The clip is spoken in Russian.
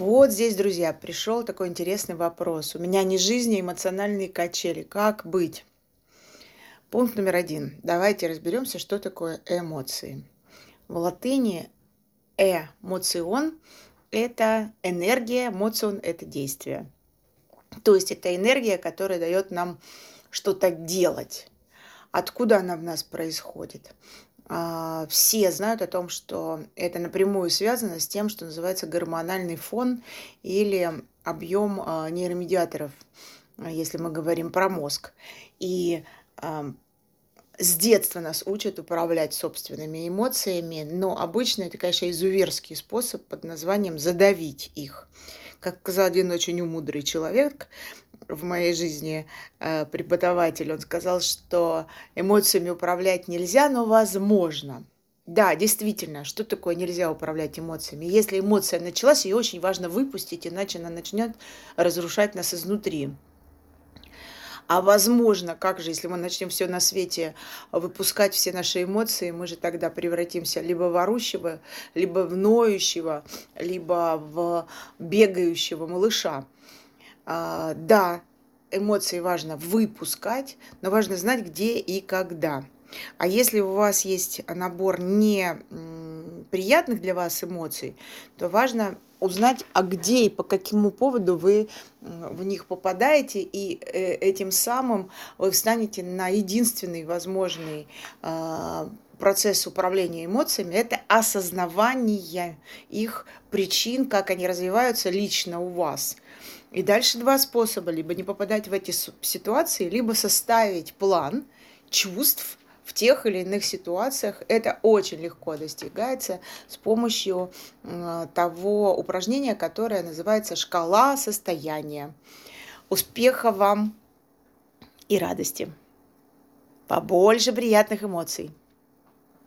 Вот здесь, друзья, пришел такой интересный вопрос. У меня не жизнь, а эмоциональные качели. Как быть? Пункт номер один. Давайте разберемся, что такое эмоции. В латыни эмоцион – это энергия, эмоцион – это действие. То есть это энергия, которая дает нам что-то делать. Откуда она в нас происходит? А, все знают о том, что это напрямую связано с тем, что называется гормональный фон или объем а, нейромедиаторов, если мы говорим про мозг. И с детства нас учат управлять собственными эмоциями, но обычно это, конечно, изуверский способ под названием задавить их. Как сказал один очень умудрый человек, в моей жизни э, преподаватель, он сказал, что эмоциями управлять нельзя, но возможно. Да, действительно, что такое нельзя управлять эмоциями? Если эмоция началась, ее очень важно выпустить, иначе она начнет разрушать нас изнутри. А возможно, как же, если мы начнем все на свете выпускать все наши эмоции, мы же тогда превратимся либо в орущего, либо в ноющего, либо в бегающего малыша. А, да, эмоции важно выпускать, но важно знать, где и когда. А если у вас есть набор неприятных для вас эмоций, то важно узнать, а где и по какому поводу вы в них попадаете, и э, этим самым вы встанете на единственный возможный а, процесс управления эмоциями – это осознавание их причин, как они развиваются лично у вас – и дальше два способа. Либо не попадать в эти ситуации, либо составить план чувств в тех или иных ситуациях. Это очень легко достигается с помощью того упражнения, которое называется «Шкала состояния». Успеха вам и радости. Побольше приятных эмоций.